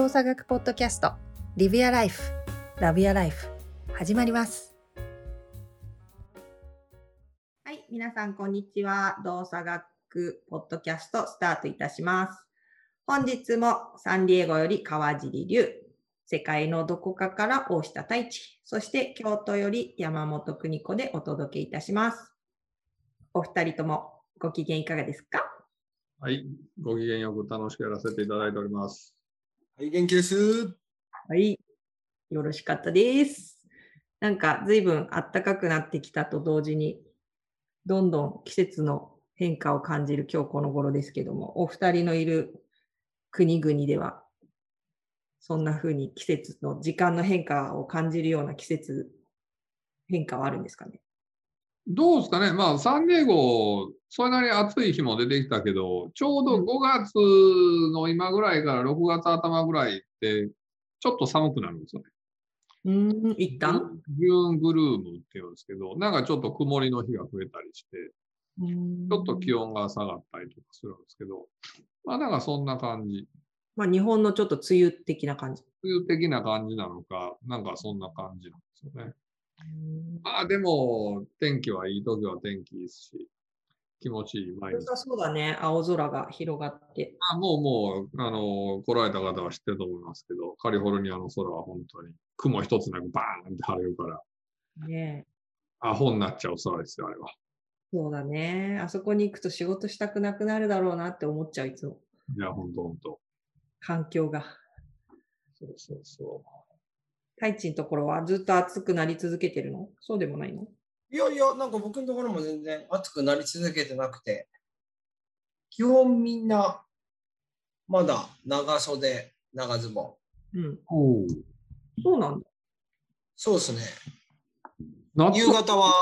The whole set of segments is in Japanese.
動作学ポッドキャストリビアライフラビアライフ始まります。はい皆さんこんにちは。動作学ポッドキャストスタートいたします。本日もサンディエゴより川尻龍世界のどこかから大下太一そして京都より山本邦子でお届けいたします。お二人ともご機嫌いかがですか？はい、ご機嫌よく楽しくやらせていただいております。はい、元気です。はい。よろしかったです。なんか随分暖かくなってきたと同時に、どんどん季節の変化を感じる今日この頃ですけども、お二人のいる国々では、そんな風に季節の時間の変化を感じるような季節変化はあるんですかね？どうですかね、まあ、サンディエゴ、それなりに暑い日も出てきたけど、ちょうど5月の今ぐらいから6月頭ぐらいって、ちょっと寒くなるんですよね。うーん、一旦？ジューンブルームっていうんですけど、なんかちょっと曇りの日が増えたりして、ちちょっと気温が下がったりとかするんですけど、まあなんかそんな感じ。まあ日本のちょっと梅雨的な感じ。梅雨的な感じなのか、なんかそんな感じなんですよね。まあでも、天気はいい時は天気いいですし、気持ちいい毎日。そうだね。青空が広がって。あもうもう、あの、来られた方は知ってると思いますけど、カリフォルニアの空は本当に雲一つなくバーンって晴れるから、ねえアホになっちゃう空ですよ、あれは。そうだね。あそこに行くと仕事したくなくなるだろうなって思っちゃう、いつも。いや、本当本当。環境が。そうそうそ太一のところはずっと暑くなり続けてるの？そうでもないの？いやいや、なんか僕のところも全然暑くなり続けてなくて、基本みんな、まだ長袖、長ズボン。うん。う。おそうなんだ。そうですね。夏夕方は、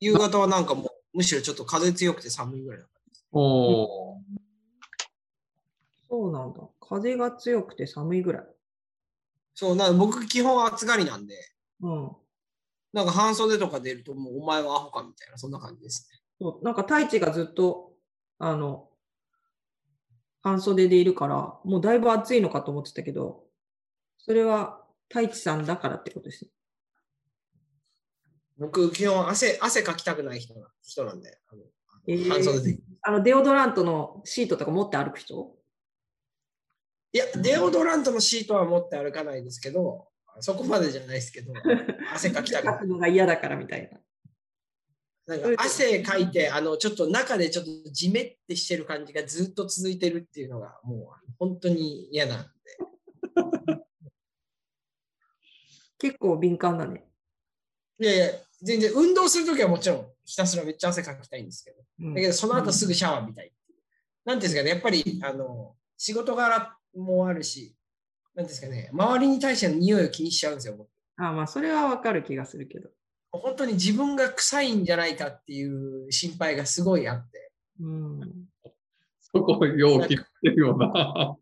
夕方はなんかもう、むしろちょっと風強くて寒いぐらいだおーそうなんだ。風が強くて寒いぐらい。そう、な僕基本暑がりなんで、うん。なんか半袖とか出るともうお前はアホかみたいな、そんな感じですね。そうなんか太一がずっと、あの、半袖でいるから、もうだいぶ暑いのかと思ってたけど、それは太一さんだからってことですね。僕基本汗、汗かきたくない人な人なんで、あのえー半袖で。あの、デオドラントのシートとか持って歩く人？いや、デオドラントのシートは持って歩かないですけど、そこまでじゃないですけど、汗かきたくのが嫌だからみたいな。なんか汗かいて、あの、ちょっと中でちょっとじめってしてる感じがずっと続いてるっていうのが、もう本当に嫌なんで。結構敏感だね。いやいや、全然運動するときはもちろんひたすらめっちゃ汗かきたいんですけど、うんだけどその後すぐシャワーみたいう。なんていうんですかね、やっぱり、あの、仕事柄もあるし、なんですかね、周りに対しての匂いを気にしちゃうんですよ、僕あまあ、それはわかる気がするけど。本当に自分が臭いんじゃないかっていう心配がすごいあって。うん。そこ、よう聞いてるよな。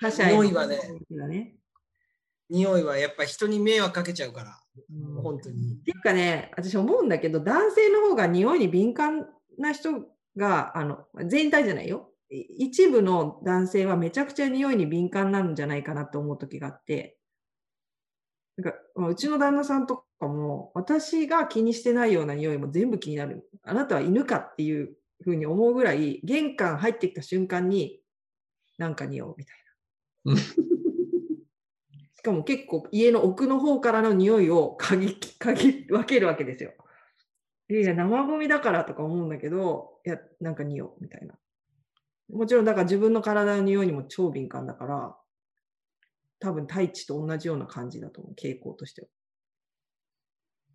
他者への匂いはねだね。匂いはやっぱ人に迷惑かけちゃうから、うん本当にっ。ていうかね、私思うんだけど、男性の方が匂いに敏感な人が、あの、全体じゃないよ。い一部の男性はめちゃくちゃ匂いに敏感なんじゃないかなと思う時があって、なんかまあうちの旦那さんとかも、私が気にしてないような匂いも全部気になる。あなたは犬かっていうふうに思うぐらい、玄関入ってきた瞬間に、なんか匂うみたいな。うんしかも結構家の奥の方からの匂いを嗅ぎ嗅ぎ分けるわけですよ。いやいや、生ゴミだからとか思うんだけど、いや、なんか匂うみたいな。もちろん、だから自分の体の匂いにも超敏感だから、多分、太一と同じような感じだと思う、傾向としては。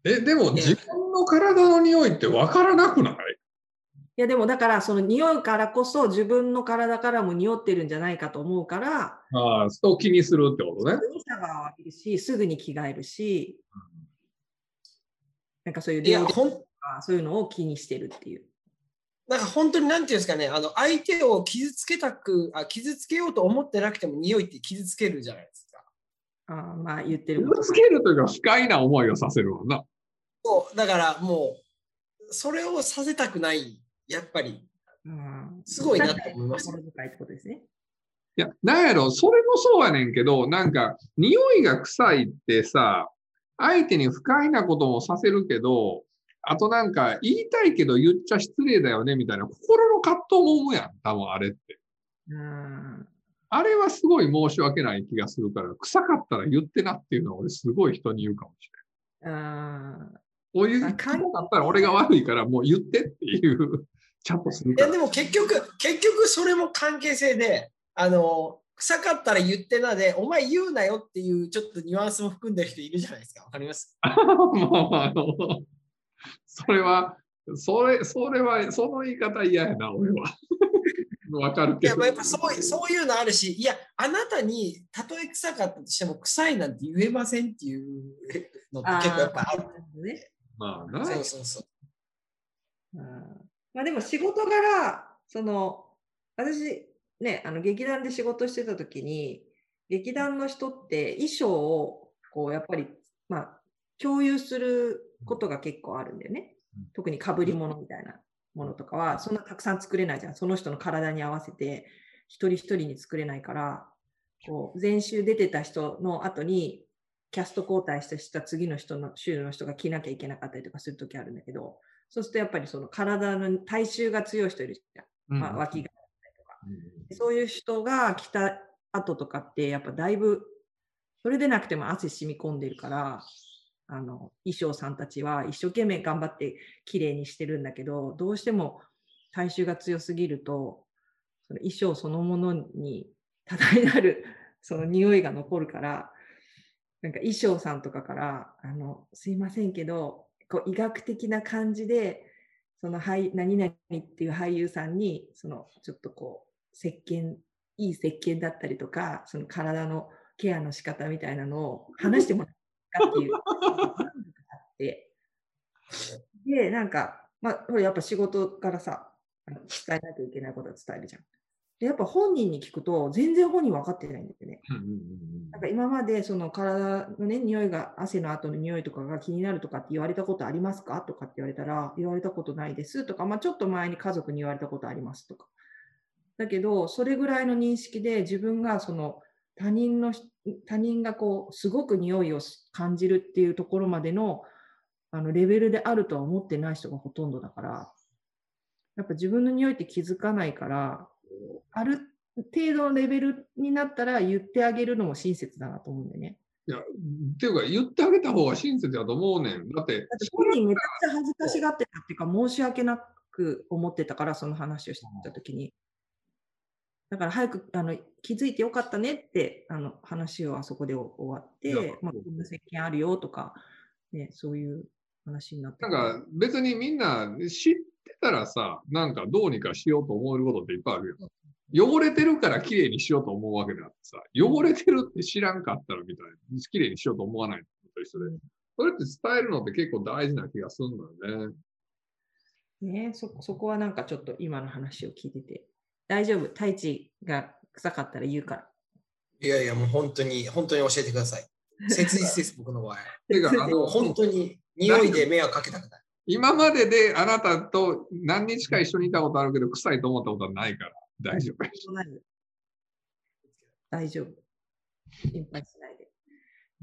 え、でも自分の体の匂いってわからなくない？いや、でもだから、その匂うからこそ自分の体からも匂ってるんじゃないかと思うから、ああ、そう気にするってことねす。ぐにシャワーを浴びるし、すぐに着替えるし、なんかそういうそういうのを気にしてるっていう。なんか本当になんていうんですかね、あの、相手を傷つけたく、あ、傷つけようと思ってなくても匂いって傷つけるじゃないですか。ああまあ言ってる傷つけるというか、不快な思いをさせるわな。そう、だからもう、それをさせたくない、やっぱり。うんすごいなと思いますいってことですね。いや、なんやろ、それもそうやねんけど、なんか、匂いが臭いってさ、相手に不快なこともさせるけど、あとなんか、言いたいけど言っちゃ失礼だよね、みたいな、心の葛藤も生むやん、多分あれって。うん。あれはすごい申し訳ない気がするから、臭かったら言ってなっていうのは俺すごい人に言うかもしれない。うん。こういうあ感じだったら俺が悪いからもう言ってっていう、ちゃんとするいや。でも結局、結局それも関係性で、あの、臭かったら言ってなで、お前言うなよっていうちょっとニュアンスも含んでる人いるじゃないですか。わかります？まああの、それは、それ、それは、その言い方嫌やな、俺は。わかるいや、けど。まあやっぱそういうそういうのあるし、いや、あなたにたとえ臭かったとしても臭いなんて言えませんっていうのって結構やっぱある。ね。まあな。そうそうそう。うんまあでも仕事柄、その、私、ね、あの劇団で仕事してた時に、劇団の人って衣装を、こう、やっぱり、まあ、共有することが結構あるんだよねうん。特に被り物みたいなものとかは、そんなたくさん作れないじゃん。その人の体に合わせて、一人一人に作れないから、こう、前週出てた人の後に、キャスト交代した次の人の週の人が着なきゃいけなかったりとかするときあるんだけど、そうするとやっぱりその体の体臭が強い人いるじゃん。うんまあ、脇があったりとか。うんそういう人が来た後とかって、やっぱだいぶ、それでなくても汗染み込んでるから、あの衣装さんたちは一生懸命頑張って綺麗にしてるんだけど、どうしても体臭が強すぎると、その衣装そのものに多大なる その匂いが残るから、なんか衣装さんとかから、あのすいませんけど、こう医学的な感じで、その俳何々っていう俳優さんに、そのちょっとこう、石鹸、いい石鹸だったりとか、その体のケアの仕方みたいなのを話してもらったっていう、で、なんか、まあ、ほらやっぱ仕事からさ、伝えなきゃいけないことは伝えるじゃん。で、やっぱ本人に聞くと、全然本人分かってないんだよね。なんか今までその体のね、匂いが、汗の後の匂いとかが気になるとかって言われたことありますか？とかって言われたら、言われたことないですとか、まあちょっと前に家族に言われたことありますとか。だけど、それぐらいの認識で自分がその他人のし、他人がこう、すごく匂いを感じるっていうところまでのあのレベルであるとは思ってない人がほとんどだから、やっぱ自分の匂いって気づかないから、ある程度のレベルになったら言ってあげるのも親切だなと思うんだよね。いや、っていうか、言ってあげた方が親切だと思うねん。だって、本人めちゃくちゃ恥ずかしがってたっていうか、申し訳なく思ってたから、その話をしてたときに。だから早くあの気づいてよかったねってあの話をあそこで終わって、まあ、こんな石鹸あるよとか、ね、そういう話になってなんか別にみんな知ってたらさ、なんかどうにかしようと思えることっていっぱいあるよ。汚れてるから綺麗にしようと思うわけであってさ、汚れてるって知らんかったらみたいな、綺麗にしようと思わないのと一緒で、それって伝えるのって結構大事な気がするんだよね。ねそ、そこはなんかちょっと今の話を聞いてて、大丈夫、太一が臭かったら言うから。いやいや、もう本当に、本当に教えてください。切実です、僕の場合。てか、あの、本当に匂いで迷惑かけたくない。今までであなたと何日か一緒にいたことあるけど、臭いと思ったことはないから大丈夫。大丈夫。心配しないで。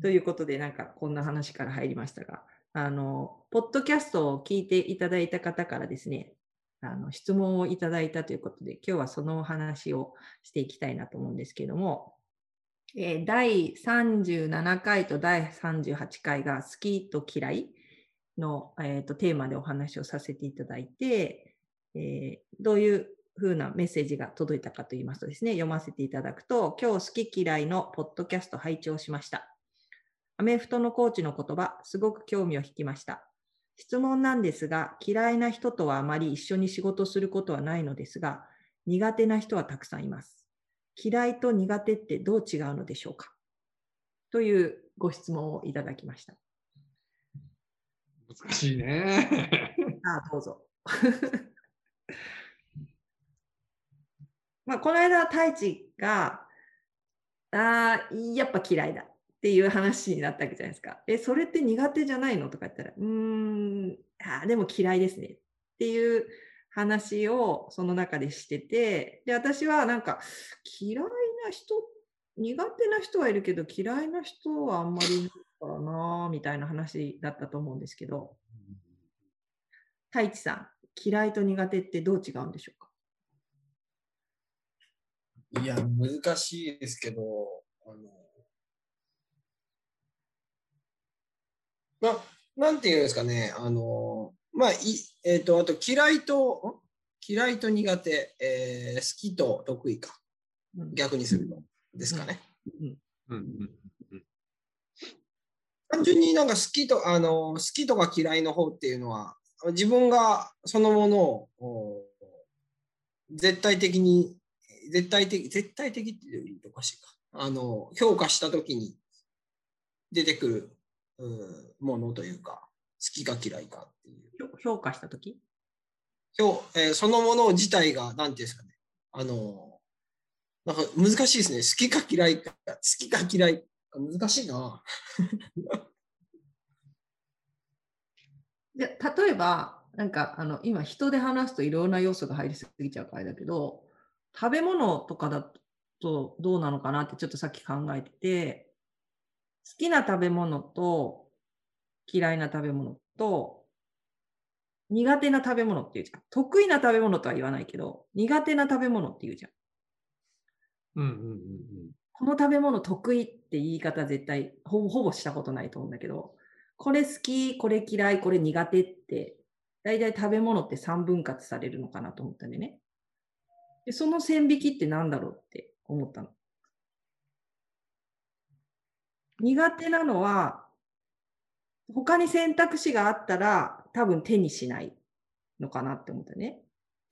ということで、なんかこんな話から入りましたが、あの、ポッドキャストを聞いていただいた方からですね、あの質問をいただいたということで、今日はそのお話をしていきたいなと思うんですけども、えー第37回と第38回が好きと嫌いの、えーとテーマでお話をさせていただいて、えーどういう風なメッセージが届いたかと言いますとですね、読ませていただくと、今日好き嫌いのポッドキャスト拝聴しました。アメフトのコーチの言葉、すごく興味を引きました。質問なんですが、嫌いな人とはあまり一緒に仕事することはないのですが、苦手な人はたくさんいます。嫌いと苦手ってどう違うのでしょうか？というご質問をいただきました。難しいね。ああ、どうぞ。まあ、この間、太一が、ああ、やっぱ嫌いだっていう話になったわけじゃないですか。え、それって苦手じゃないの？とか言ったら、うーん、あーでも嫌いですねっていう話をその中でしてて、で、私はなんか、嫌いな人、苦手な人はいるけど、嫌いな人はあんまりいないからな、みたいな話だったと思うんですけど、太一さん、嫌いと苦手ってどう違うんでしょうか？いや、難しいですけど、あの、まあ、なんていうんですかね、あの、まあ、いえっ、と、あと嫌いと、ん嫌いと苦手、えー好きと得意か、うん。逆にするとですかね。うん。うん。うん。単純になんか好きと、あの、好きとか嫌いの方っていうのは、自分がそのものをお絶対的に、絶対的、絶対的って言うとおかしいか。あの、評価したときに出てくるうんものというか、好きか嫌いかっていう。評評価したとき評えーそのもの自体が、なんていうんですかね。あの、なんか難しいですね。好きか嫌いか、好きか嫌いか。難しいな。で例えば、なんかあの今人で話すといろんな要素が入りすぎちゃうからだけど、食べ物とかだとどうなのかなってちょっとさっき考えてて、好きな食べ物と嫌いな食べ物と苦手な食べ物っていうじゃん。得意な食べ物とは言わないけど、苦手な食べ物っていうじゃん。うんうんうんこの食べ物得意って言い方絶対ほぼほぼしたことないと思うんだけど、これ好き、これ嫌い、これ苦手って、大体食べ物って3分割されるのかなと思ったんでね。でその線引きって何だろうって思ったの。苦手なのは、他に選択肢があったら多分手にしないのかなって思ったね。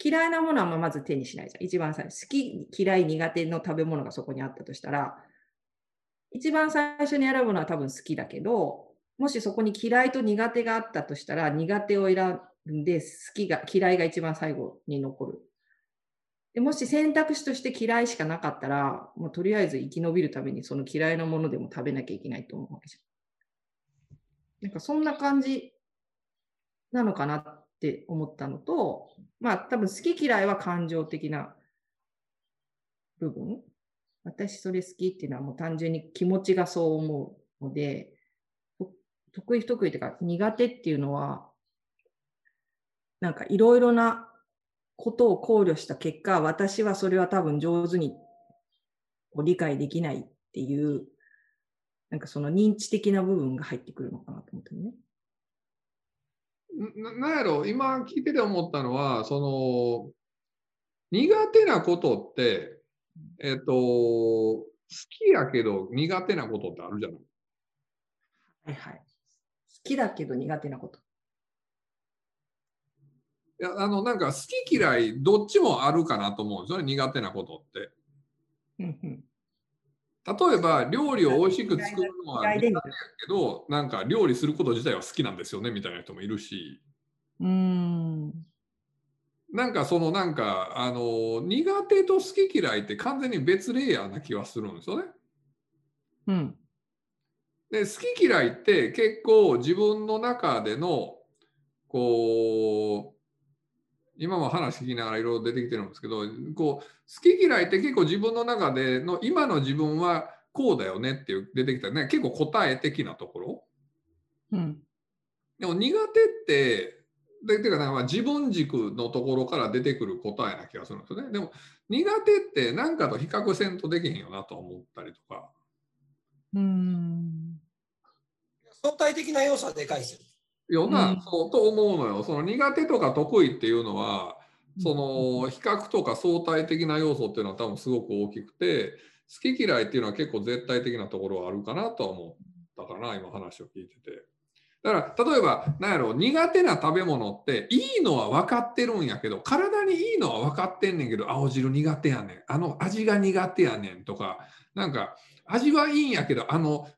嫌いなものはまず手にしないじゃん。一番最初、好き、嫌い、苦手の食べ物がそこにあったとしたら、一番最初に選ぶのは多分好きだけど、もしそこに嫌いと苦手があったとしたら、苦手を選んで、好きが、嫌いが一番最後に残る。でもし選択肢として嫌いしかなかったら、もうとりあえず生き延びるためにその嫌いなものでも食べなきゃいけないと思うわけじゃん。なんかそんな感じなのかなって思ったのと、まあ多分好き嫌いは感情的な部分。私それ好きっていうのはもう単純に気持ちがそう思うので、得意不得意というか苦手っていうのは、なんかいろいろなことを考慮した結果、私はそれは多分上手に理解できないっていう、なんかその認知的な部分が入ってくるのかなと思ったのね。ななんやろ今聞いてて思ったのはその苦手なことってえっ、と好きやけど苦手なことってあるじゃないはいはい。好きだけど苦手なこと。いやあのなんか好き嫌いどっちもあるかなと思うんですよね苦手なことってうんうん例えば料理を美味しく作るのは苦手や嫌いでけどなんか料理すること自体は好きなんですよねみたいな人もいるしうーん。なんかそのなんかあの苦手と好き嫌いって完全に別レイヤーな気はするんですよね。うん。で好き嫌いって結構自分の中でのこう今も話聞きながらいろいろ出てきてるんですけどこう好き嫌いって結構自分の中での今の自分はこうだよねっていう出てきたね結構答え的なところうん。でも苦手ってでてかなんかまあ自分軸のところから出てくる答えな気がするんですよねでも苦手って何かと比較せんとできへんよなと思ったりとかうーん。相対的な要素はでかいですよ。よな、うんそうと思うのよ。その苦手とか得意っていうのは、その比較とか相対的な要素っていうのは多分すごく大きくて、好き嫌いっていうのは結構絶対的なところはあるかなとは思ったかな、今話を聞いてて。だから例えば何やろ苦手な食べ物っていいのは分かってるんやけど体にいいのは分かってんねんけど青汁苦手やねんあの味が苦手やねんとかなんか味はいいんやけどあの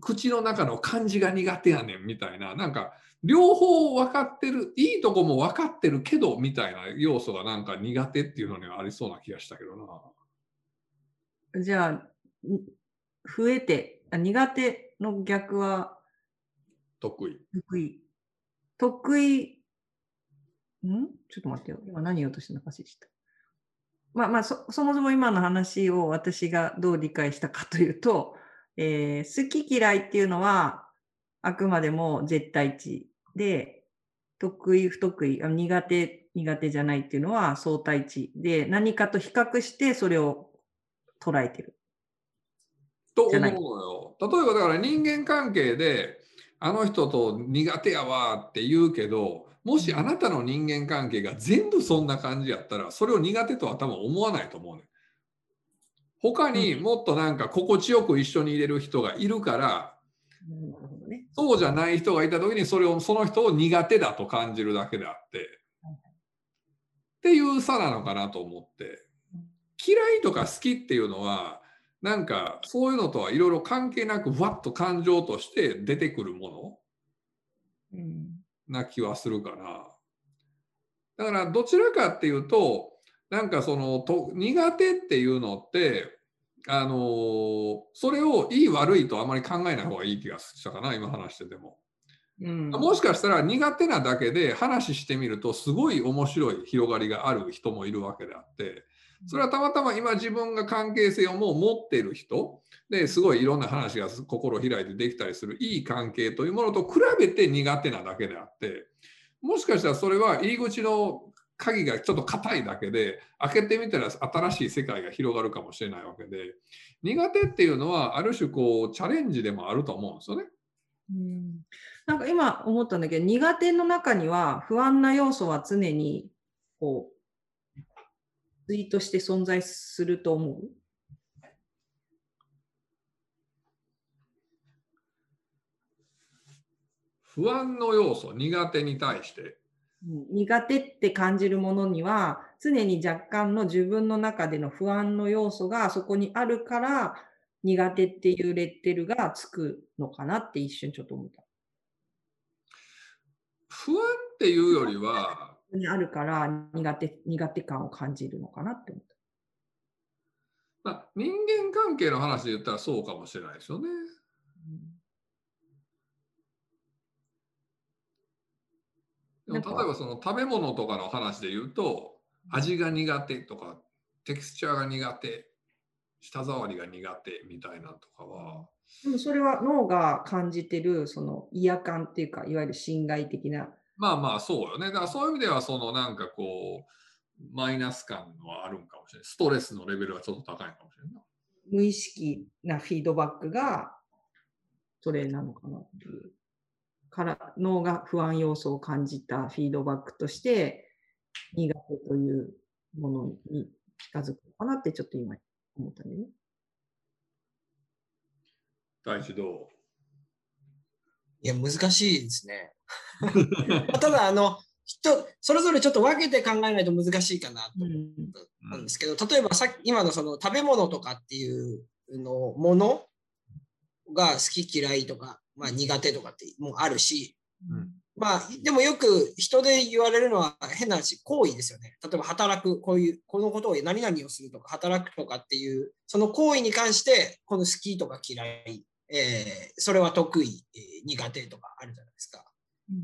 口の中の感じが苦手やねんみたいななんか両方分かってるいいとこも分かってるけどみたいな要素がなんか苦手っていうのにはありそうな気がしたけどな。じゃあ、ん増えて、あ苦手の逆は？得意。得意。得意、ん？ちょっと待ってよ。今何言おうとしてるのか忘れちゃった。まあまあそ、そもそも今の話を私がどう理解したかというと、えー好き嫌いっていうのはあくまでも絶対値で、得意、不得意、苦手、苦手じゃないっていうのは相対値で、何かと比較してそれを捉えてる。と思うのよ。例えばだから人間関係であの人と苦手やわって言うけどもしあなたの人間関係が全部そんな感じやったらそれを苦手とは多分思わないと思うね。他にもっとなんか心地よく一緒にいれる人がいるからうん。そうじゃない人がいた時にそれをその人を苦手だと感じるだけであって。っていう差なのかなと思って。嫌いとか好きっていうのはなんかそういうのとはいろいろ関係なくわっと感情として出てくるもうん。のな気はするかな。だからどちらかっていうとなんかそのと苦手っていうのってあのーそれをいい悪いとあまり考えない方がいい気がしたかな今話してても。うんもしかしたら苦手なだけで話してみるとすごい面白い広がりがある人もいるわけであってそれはたまたま今自分が関係性をもう持っている人ですごいいろんな話が心開いてできたりするいい関係というものと比べて苦手なだけであってもしかしたらそれは入り口の鍵がちょっと硬いだけで開けてみたら新しい世界が広がるかもしれないわけで苦手っていうのはある種こうチャレンジでもあると思うんですよね。うんなんか今思ったんだけど、苦手の中には不安な要素は常にこう、ツイートして存在すると思う？不安の要素苦手に対して苦手って感じるものには、常に若干の自分の中での不安の要素がそこにあるから、苦手っていうレッテルがつくのかなって一瞬ちょっと思った。不安っていうよりはにあるから苦手、苦手感を感じるのかなって思った。まあ、人間関係の話で言ったらそうかもしれないですよね。でもなんか例えばその食べ物とかの話で言うと味が苦手とかテクスチャーが苦手舌触りが苦手みたいなとかはでもそれは脳が感じてるその嫌感っていうか、いわゆる侵害的な。まあまあそうよね。だからそういう意味ではそのなんかこうマイナス感はあるんかもしれない。ストレスのレベルはちょっと高いかもしれないな。無意識なフィードバックがそれなのかなっていう。から脳が不安要素を感じたフィードバックとして苦手というものに近づくのかなってちょっと今思ったんでね。大地どいや、難しいですね。ただ、あの、人、それぞれちょっと分けて考えないと難しいかなと思ったんですけど、例えばさっき今のその食べ物とかっていうのものが好き嫌いとか、まあ、苦手とかってもあるし、うんまあ、でもよく人で言われるのは変な話、行為ですよね。例えば働く、こういう、このことを何々をするとか、働くとかっていう、その行為に関して、この好きとか嫌い、えーそれは得意、えー苦手とかあるじゃないですか。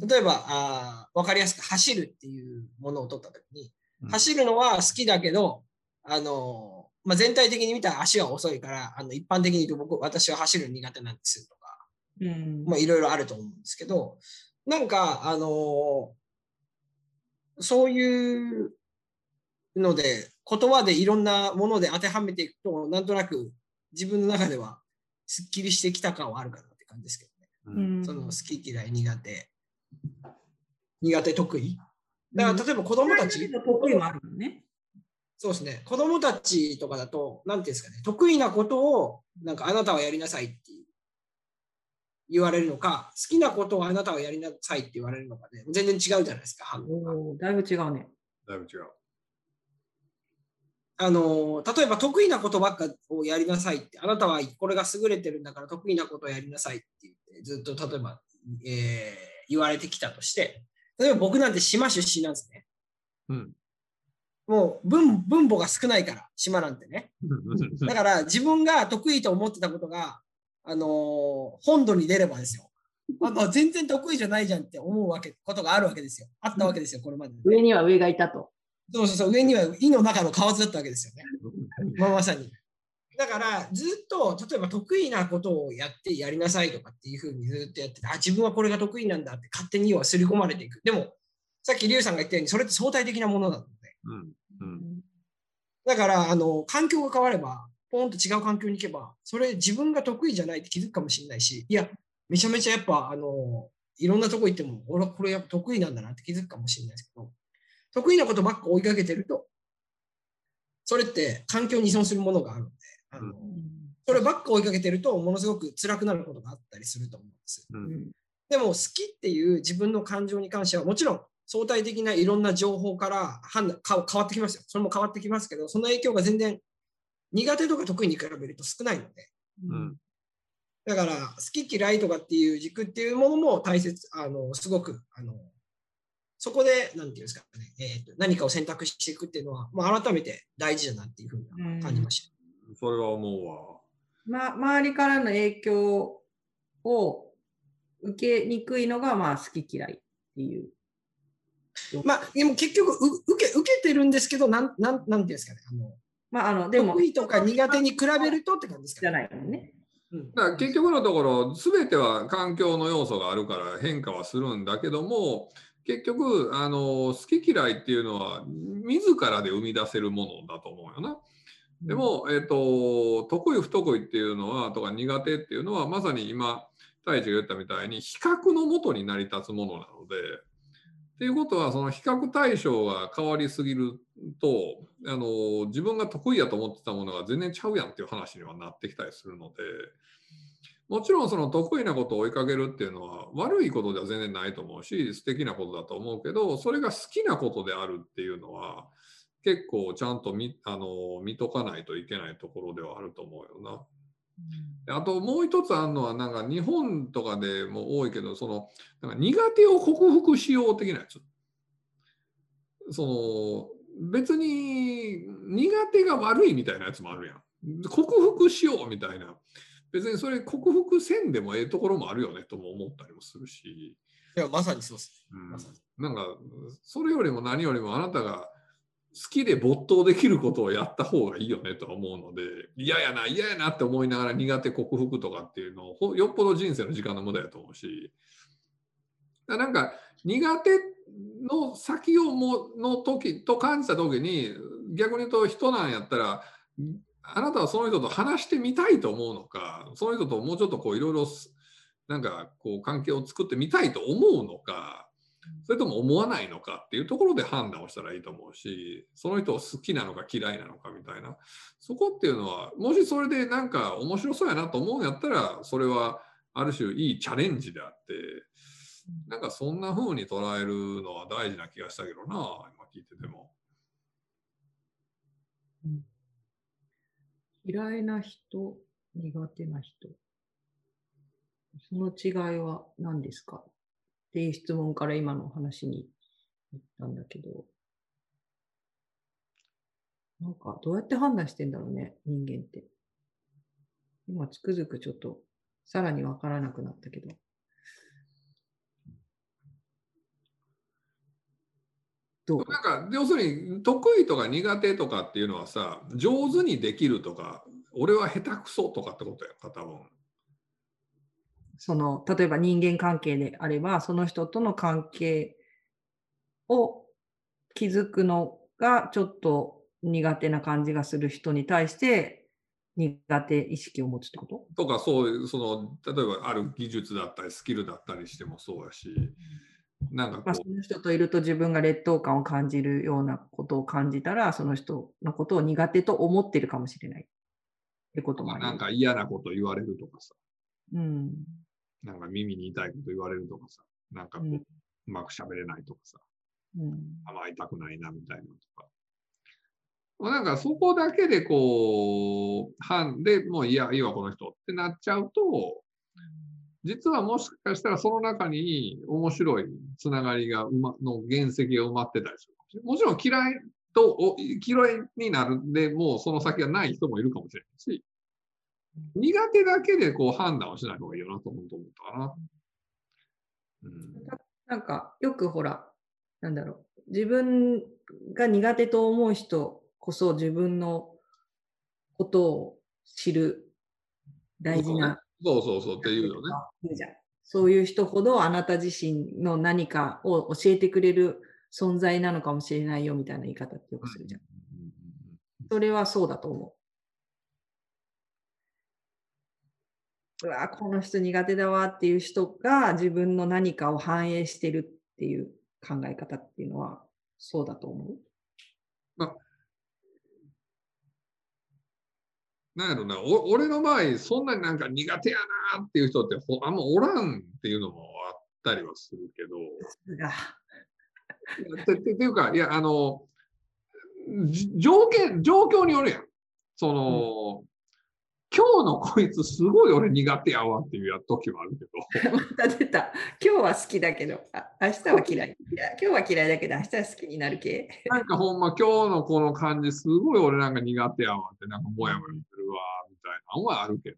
例えば、あーわかりやすく走るっていうものを取ったときに、う走るのは好きだけど、あのーまあ、全体的に見たら足は遅いから、あの一般的に言うと僕、私は走るの苦手なんですとまあ、いろいろあると思うんですけど、なんか、あのーそういうので、言葉でいろんなもので当てはめていくと、なんとなく自分の中ではすっきりしてきた感はあるかなって感じですけどね。うん。その好き嫌い苦手、苦手得意。だから例えば子供たち、得意もあるよね。そうですね、子供たちとかだと、なんていうんですかね、得意なことを、なんかあなたはやりなさいって言われるのか、好きなことをあなたはやりなさいって言われるのかね、全然違うじゃないですか、反応が。だいぶ違うね。だいぶ違う。あの例えば得意なことばっかをやりなさいって、あなたはこれが優れてるんだから得意なことをやりなさいって言って、ずっと例えば、えー言われてきたとして、例えば僕なんて島出身なんですね。うん。もう分分母が少ないから、島なんてね。だから自分が得意と思ってたことが、あのー本土に出ればですよ。ああ全然得意じゃないじゃんって思うわけことがあるわけですよ。あったわけですよ、これまで。上には上がいたと。そうそうそう、上には胃の中の蛙だったわけですよね。まあ、まさに。だから、ずっと、例えば得意なことをやってやりなさいとかっていうふうにずっとやってて、あ、自分はこれが得意なんだって勝手には刷り込まれていく。でも、さっきリュウさんが言ったように、それって相対的なものなので。うん。うん。だから、あの、環境が変われば、ポンと違う環境に行けば、それ自分が得意じゃないって気づくかもしれないし、いや、めちゃめちゃやっぱ、あの、いろんなとこ行っても、俺はこれやっぱ得意なんだなって気づくかもしれないですけど、得意なことばっか追いかけてると、それって環境に依存するものがあるので、あのそればっか追いかけてると、ものすごく辛くなることがあったりすると思うんです。うん。でも好きっていう自分の感情に関してはもちろん相対的ないろんな情報から判断か変わってきますよ。それも変わってきますけど、その影響が全然苦手とか得意に比べると少ないので。うん。だから好き嫌いとかっていう軸っていうものも大切、あのすごくあのそこで何て言うんですかね、えーと、何かを選択していくっていうのは、まあ、改めて大事だなっていうふうに感じました。それは思うわ。ま、周りからの影響を受けにくいのが、まあ、好き嫌いっていう。まあ、でも結局受け、受けてるんですけど、なん、なん、なんていうんですかね。あのまあ、あの、でも。得意とか苦手に比べるとって感じですか、じゃないもんね。だから結局のところ、すべては環境の要素があるから変化はするんだけども、結局、あの好き嫌いっていうのは、自らで生み出せるものだと思うよな。でも、えっ、と、得意不得意っていうのは、とか苦手っていうのは、まさに今、太一が言ったみたいに、比較のもとに成り立つものなので、っていうことは、その比較対象が変わりすぎると、あの自分が得意やと思ってたものが全然ちゃうやんっていう話にはなってきたりするので、もちろんその得意なことを追いかけるっていうのは悪いことでは全然ないと思うし、素敵なことだと思うけど、それが好きなことであるっていうのは、結構ちゃんと見あの見とかないといけないところではあると思うよな。あともう一つあるのはなんか日本とかでも多いけどそのなんか苦手を克服しよう的なやつ。その別に苦手が悪いみたいなやつもあるやん。克服しようみたいな。別にそれ克服せんでもええところもあるよねとも思ったりもするし。いやまさにそうです、うんまさになんかそれよりも何よりもあなたが好きで没頭できることをやった方がいいよねとは思うので嫌やな嫌やなって思いながら苦手克服とかっていうのをよっぽど人生の時間の無駄やと思うし。だなんか苦手の先をもの時と感じた時に逆に言うと人なんやったらあなたはその人と話してみたいと思うのかその人ともうちょっとこういろいろなんかこう関係を作ってみたいと思うのかそれとも思わないのかっていうところで判断をしたらいいと思うしその人を好きなのか嫌いなのかみたいなそこっていうのはもしそれでなんか面白そうやなと思うんやったらそれはある種いいチャレンジであってなんかそんな風に捉えるのは大事な気がしたけどな今聞いてても。嫌いな人、苦手な人。その違いは何ですか？っていう質問から今の話に行ったんだけど。なんか、どうやって判断してんだろうね、人間って。今、つくづくちょっと、さらにわからなくなったけど。どう？なんか要するに得意とか苦手とかっていうのはさ上手にできるとか俺は下手くそとかってことやんか多分。その例えば人間関係であればその人との関係を築くのがちょっと苦手な感じがする人に対して苦手意識を持つってこと？とかそういうその例えばある技術だったりスキルだったりしてもそうやしなんかこまあ、その人といると自分が劣等感を感じるようなことを感じたらその人のことを苦手と思ってるかもしれないってことうもある。なんか嫌なこと言われるとかさうん。なんか耳に痛いこと言われるとかさなんかこう,、ううんまく喋れないとかさうん。甘えたくないなみたいなとか。まあなんかそこだけでこう、半でもういや、いいわ、この人ってなっちゃうと、実はもしかしたらその中に面白いつながりがうまの原石が埋まってたりするかもちろん嫌いとお嫌いになるでもうその先がない人もいるかもしれないし、苦手だけでこう判断をしない方がいいよなと思うと思ったかな。うん、なんかよくほらなんだろう、自分が苦手と思う人こそ自分のことを知る大事な。そうそうそうっていうよね。そういう人ほどあなた自身の何かを教えてくれる存在なのかもしれないよみたいな言い方ってよくするじゃん。それはそうだと思う。うわ、この人苦手だわっていう人が自分の何かを反映してるっていう考え方っていうのはそうだと思う？なんやろな、お俺の場合、そんなになんか苦手やなっていう人ってほあんまおらんっていうのもあったりはするけど。ててていうか、いや、あの、じ条件、状況によるやん。その、今日のこいつすごい俺苦手やわっていうや時はあるけど。また出た。今日は好きだけど、あ明日は嫌い。いや今日は嫌いだけど、明日は好きになる系。なんかほんま今日のこの感じすごい俺なんか苦手やわってなんかモヤモヤするわみたいなのはあるけど、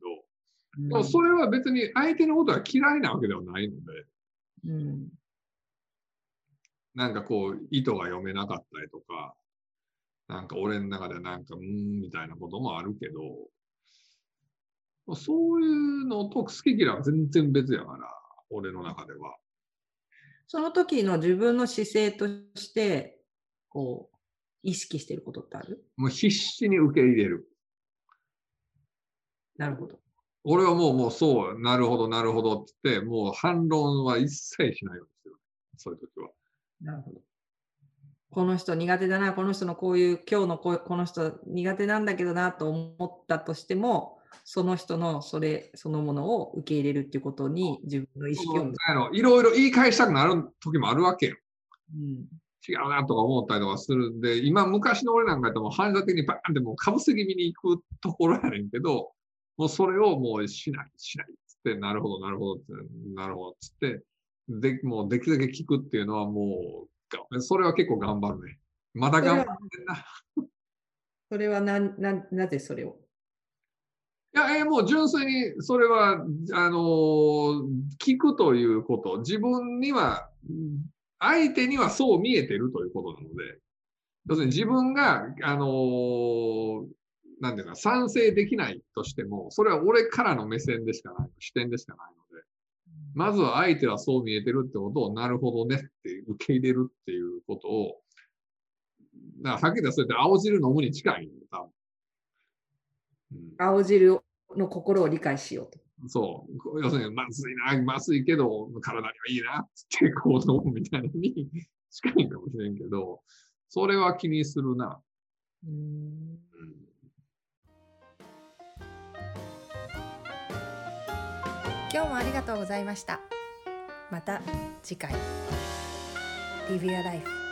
でもそれは別に相手のことは嫌いなわけではないので、うん。なんかこう意図が読めなかったりとか、なんか俺の中でなんかうーんみたいなこともあるけど、そういうのと好き嫌いは全然別やから、俺の中では。その時の自分の姿勢として、こう、意識してることってある？もう必死に受け入れる。なるほど。俺はもう、もうそう、なるほど、なるほどって言って、もう反論は一切しないようにしてる。そういう時は。なるほど。この人苦手だな、この人のこういう、今日のこうこの人苦手なんだけどなと思ったとしても、その人のそれそのものを受け入れるっていうことに自分の意識をいろいろ言い返したくなる時もあるわけよ。うん違うなとか思ったりとかするんで、今昔の俺なんかやったら反射的にバーンってもうかぶせ気味に行くところやねんけど、もうそれをもうしない、しないっつって、なるほど、なるほどって、なるほどっつって、で、もうできるだけ聞くっていうのはもう、がそれは結構頑張るね。まだ頑張ってんな。それはなななぜそれを？いいや、えーもう純粋にそれは、あのー聞くということ、自分には、相手にはそう見えてるということなので、要するに自分が、あのーなんていうか、賛成できないとしても、それは俺からの目線でしかない、視点でしかないので、まずは相手はそう見えてるってことを、なるほどねって受け入れるっていうことを、だからはっきり言ったらそうやって青汁飲むに近いんだ、多分。うん青汁の心を理解しようと。そう。要するに、まずいな、まずいけど、体にはいいなって行動みたいに 近いかもしれんけど、それは気にするな。今日もありがとうございましたまた次回 Live Your Life